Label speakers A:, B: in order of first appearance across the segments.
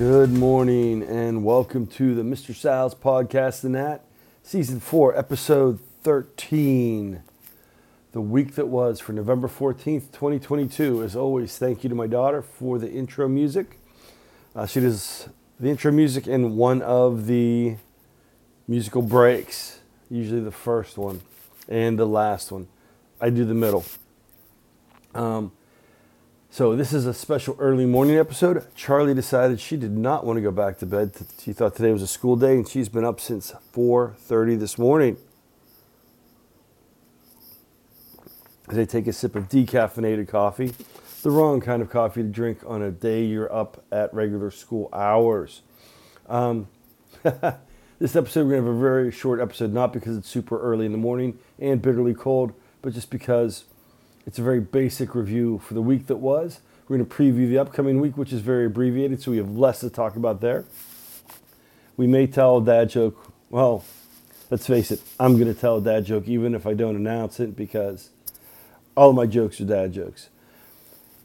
A: Good morning and welcome to the Mr. Sal's podcast and that season 4 episode 13 the week that was for November 14th 2022 as always thank you to my daughter for the intro music. Uh, she does the intro music in one of the musical breaks usually the first one and the last one. I do the middle. Um, so this is a special early morning episode. Charlie decided she did not want to go back to bed. She thought today was a school day and she's been up since 4:30 this morning. As I take a sip of decaffeinated coffee, the wrong kind of coffee to drink on a day you're up at regular school hours. Um, this episode, we're going to have a very short episode, not because it's super early in the morning and bitterly cold, but just because it's a very basic review for the week that was. We're going to preview the upcoming week, which is very abbreviated, so we have less to talk about there. We may tell a dad joke. Well, let's face it, I'm going to tell a dad joke even if I don't announce it because all of my jokes are dad jokes.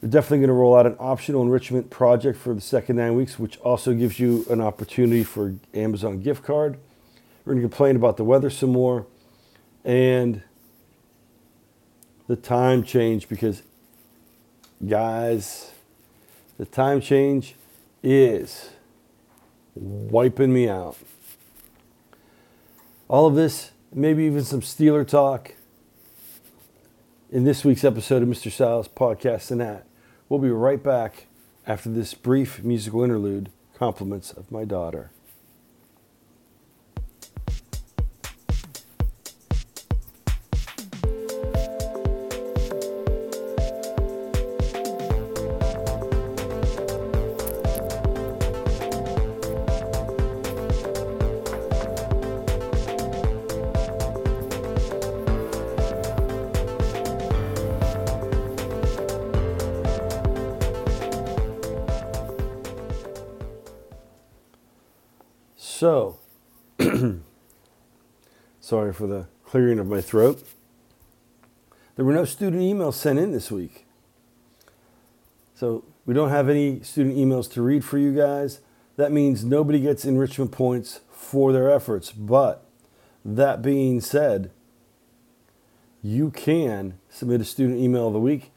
A: We're definitely going to roll out an optional enrichment project for the second nine weeks, which also gives you an opportunity for Amazon gift card. We're going to complain about the weather some more. And the time change because, guys, the time change is wiping me out. All of this, maybe even some Steeler talk in this week's episode of Mr. Sal's podcast and that. We'll be right back after this brief musical interlude, compliments of my daughter. So, sorry for the clearing of my throat. There were no student emails sent in this week. So, we don't have any student emails to read for you guys. That means nobody gets enrichment points for their efforts. But that being said, you can submit a student email of the week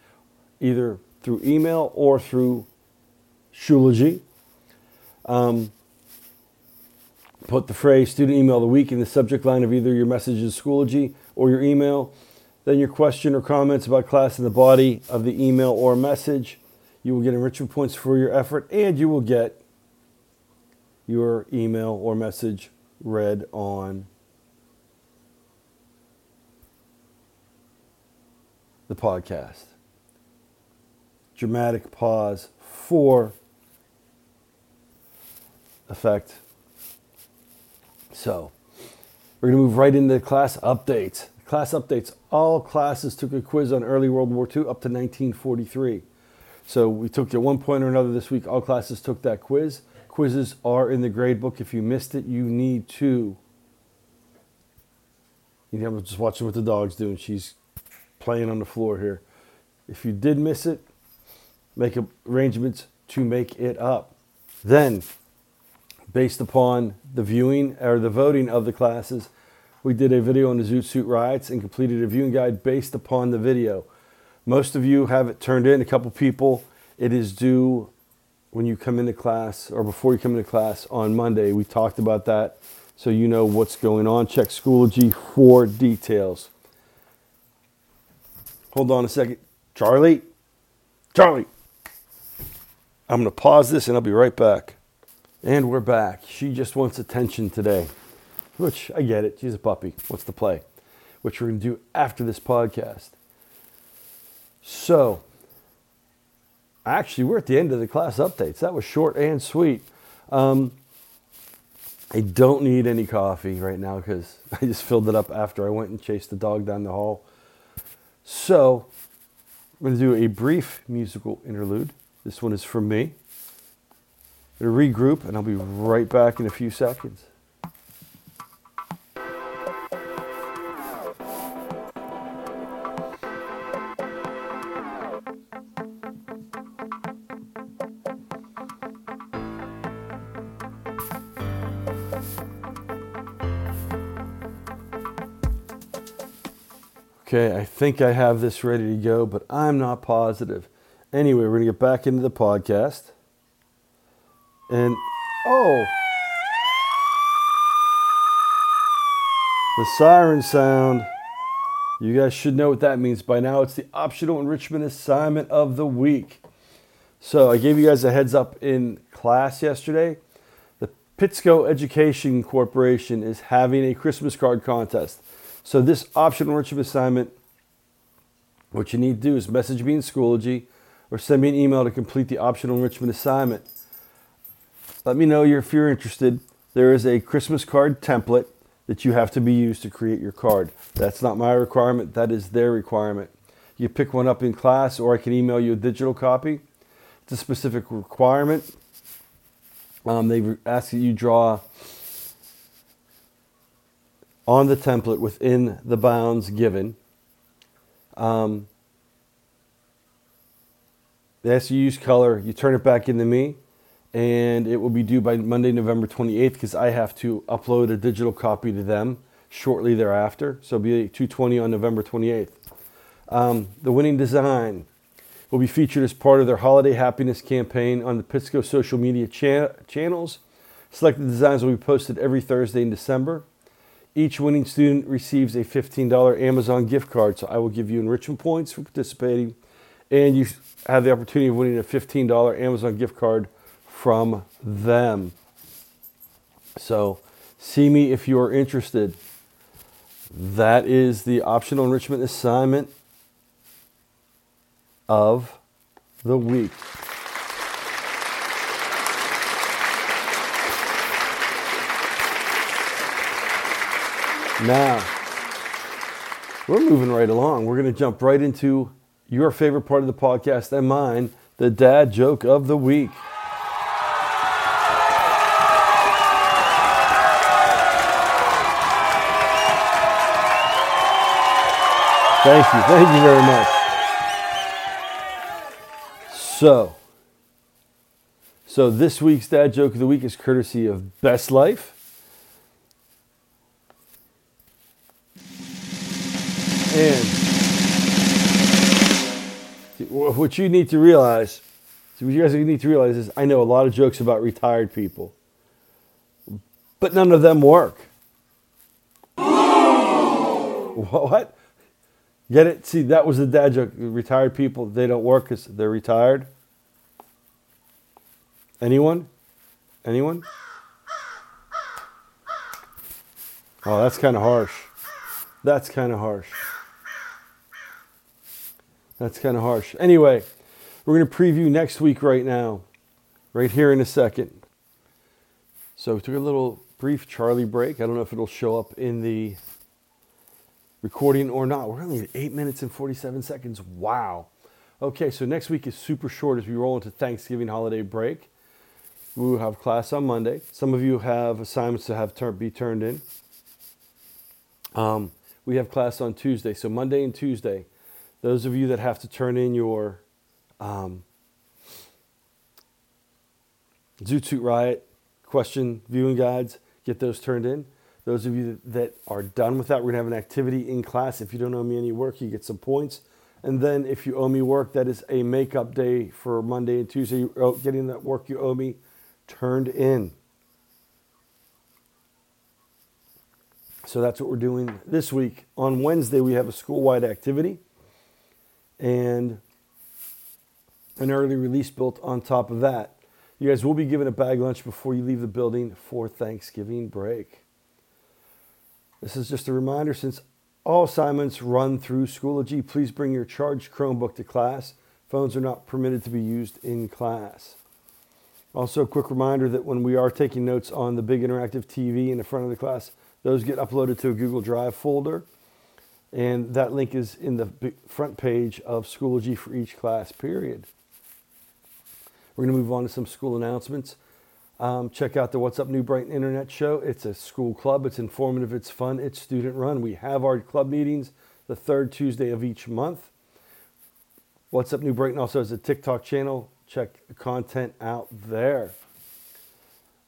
A: either through email or through Schoology. Um, Put the phrase student email of the week in the subject line of either your message in Schoology or your email. Then your question or comments about class in the body of the email or message. You will get enrichment points for your effort and you will get your email or message read on the podcast. Dramatic pause for effect. So we're going to move right into class updates. Class updates. All classes took a quiz on early World War II up to 1943. So we took at one point or another this week, all classes took that quiz. Quizzes are in the grade book. If you missed it, you need to. You know, I'm just watching what the dog's doing. She's playing on the floor here. If you did miss it, make arrangements to make it up. Then based upon the viewing or the voting of the classes, we did a video on the Zoot Suit riots and completed a viewing guide based upon the video. Most of you have it turned in. A couple people, it is due when you come into class or before you come into class on Monday. We talked about that so you know what's going on. Check Schoology for details. Hold on a second. Charlie, Charlie, I'm going to pause this and I'll be right back. And we're back. She just wants attention today, which I get it. She's a puppy. What's the play? Which we're going to do after this podcast. So, actually, we're at the end of the class updates. That was short and sweet. Um, I don't need any coffee right now because I just filled it up after I went and chased the dog down the hall. So, I'm going to do a brief musical interlude. This one is from me going to regroup, and I'll be right back in a few seconds. Okay, I think I have this ready to go, but I'm not positive. Anyway, we're going to get back into the podcast. And, oh, the siren sound. You guys should know what that means by now. It's the optional enrichment assignment of the week. So I gave you guys a heads up in class yesterday. The Pitsco Education Corporation is having a Christmas card contest. So this optional enrichment assignment, what you need to do is message me in Schoology or send me an email to complete the optional enrichment assignment. Let me know if you're interested. There is a Christmas card template that you have to be used to create your card. That's not my requirement, that is their requirement. You pick one up in class, or I can email you a digital copy. It's a specific requirement. Um, they ask that you draw on the template within the bounds given. Um, they ask you use color, you turn it back into me and it will be due by Monday, November 28th, because I have to upload a digital copy to them shortly thereafter. So it'll be 220 on November 28th. Um, the winning design will be featured as part of their holiday happiness campaign on the Pitsco social media cha- channels. Selected designs will be posted every Thursday in December. Each winning student receives a $15 Amazon gift card. So I will give you enrichment points for participating, and you have the opportunity of winning a $15 Amazon gift card from them. So, see me if you're interested. That is the optional enrichment assignment of the week. Now, we're moving right along. We're going to jump right into your favorite part of the podcast and mine, the dad joke of the week. Thank you. Thank you very much. So, so this week's dad joke of the week is courtesy of Best Life. And what you need to realize, what you guys need to realize is I know a lot of jokes about retired people, but none of them work. What? Get it? See, that was the dad joke. Retired people, they don't work because they're retired. Anyone? Anyone? Oh, that's kind of harsh. That's kind of harsh. That's kind of harsh. Anyway, we're going to preview next week right now, right here in a second. So we took a little brief Charlie break. I don't know if it'll show up in the recording or not. We're only at 8 minutes and 47 seconds. Wow. Okay, so next week is super short as we roll into Thanksgiving holiday break. We will have class on Monday. Some of you have assignments to have tur- be turned in. Um, we have class on Tuesday. So Monday and Tuesday, those of you that have to turn in your um, Zoot Suit Riot question viewing guides, get those turned in. Those of you that are done with that, we're going to have an activity in class. If you don't owe me any work, you get some points. And then if you owe me work, that is a makeup day for Monday and Tuesday. Getting that work you owe me turned in. So that's what we're doing this week. On Wednesday, we have a school wide activity and an early release built on top of that. You guys will be given a bag lunch before you leave the building for Thanksgiving break. This is just a reminder since all assignments run through Schoology, please bring your charged Chromebook to class. Phones are not permitted to be used in class. Also, a quick reminder that when we are taking notes on the big interactive TV in the front of the class, those get uploaded to a Google Drive folder. And that link is in the front page of Schoology for each class period. We're going to move on to some school announcements. Um, check out the What's Up New Brighton Internet Show. It's a school club. It's informative. It's fun. It's student run. We have our club meetings the third Tuesday of each month. What's Up New Brighton also has a TikTok channel. Check the content out there.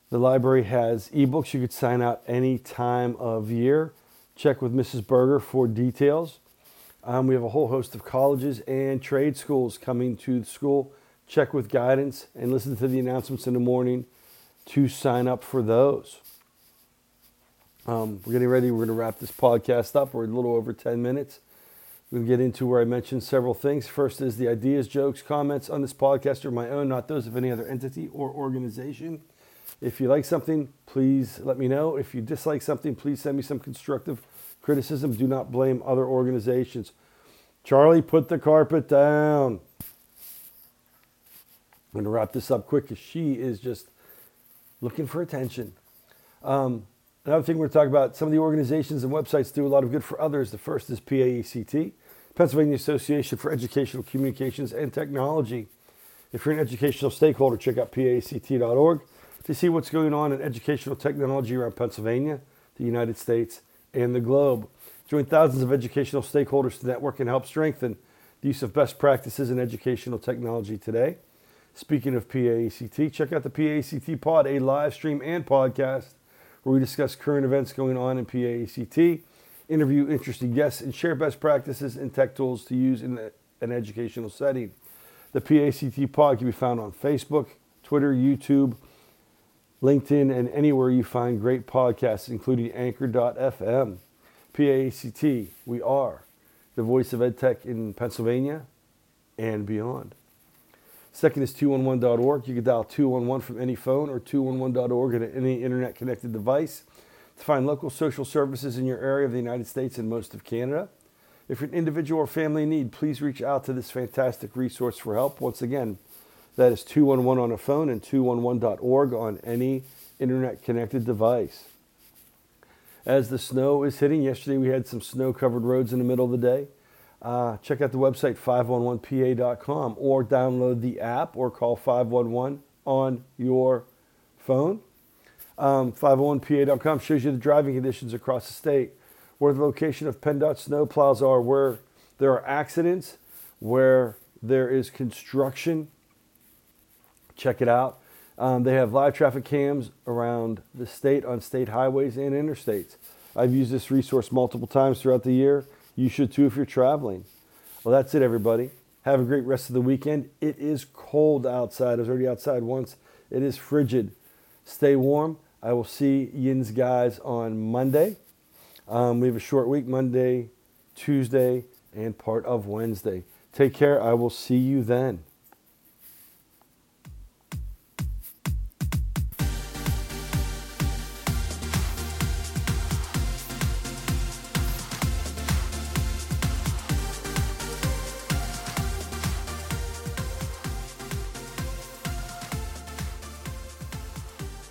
A: The library has ebooks. You could sign out any time of year. Check with Mrs. Berger for details. Um, we have a whole host of colleges and trade schools coming to the school. Check with guidance and listen to the announcements in the morning to sign up for those. Um, we're getting ready. We're going to wrap this podcast up. We're a little over 10 minutes. We'll get into where I mentioned several things. First is the ideas, jokes, comments on this podcast are my own, not those of any other entity or organization. If you like something, please let me know. If you dislike something, please send me some constructive criticism. Do not blame other organizations. Charlie, put the carpet down. I'm going to wrap this up quick because she is just looking for attention. Um, another thing we're talking about some of the organizations and websites do a lot of good for others. The first is PAECT, Pennsylvania Association for Educational Communications and Technology. If you're an educational stakeholder, check out PAECT.org to see what's going on in educational technology around Pennsylvania, the United States, and the globe. Join thousands of educational stakeholders to network and help strengthen the use of best practices in educational technology today. Speaking of PAECT, check out the PAECT Pod, a live stream and podcast where we discuss current events going on in PAECT, interview interesting guests, and share best practices and tech tools to use in an educational setting. The PAECT Pod can be found on Facebook, Twitter, YouTube, LinkedIn, and anywhere you find great podcasts, including Anchor.fm. PAECT, we are the voice of EdTech in Pennsylvania and beyond. Second is 211.org. You can dial 211 from any phone or 211.org at any internet connected device to find local social services in your area of the United States and most of Canada. If you're an individual or family in need, please reach out to this fantastic resource for help. Once again, that is 211 on a phone and 211.org on any internet connected device. As the snow is hitting, yesterday we had some snow covered roads in the middle of the day. Uh, check out the website 511pa.com or download the app or call 511 on your phone. Um, 501pa.com shows you the driving conditions across the state, where the location of PennDOT snow plows are, where there are accidents, where there is construction. Check it out. Um, they have live traffic cams around the state on state highways and interstates. I've used this resource multiple times throughout the year. You should too if you're traveling. Well, that's it, everybody. Have a great rest of the weekend. It is cold outside. I was already outside once. It is frigid. Stay warm. I will see Yin's guys on Monday. Um, we have a short week Monday, Tuesday, and part of Wednesday. Take care. I will see you then.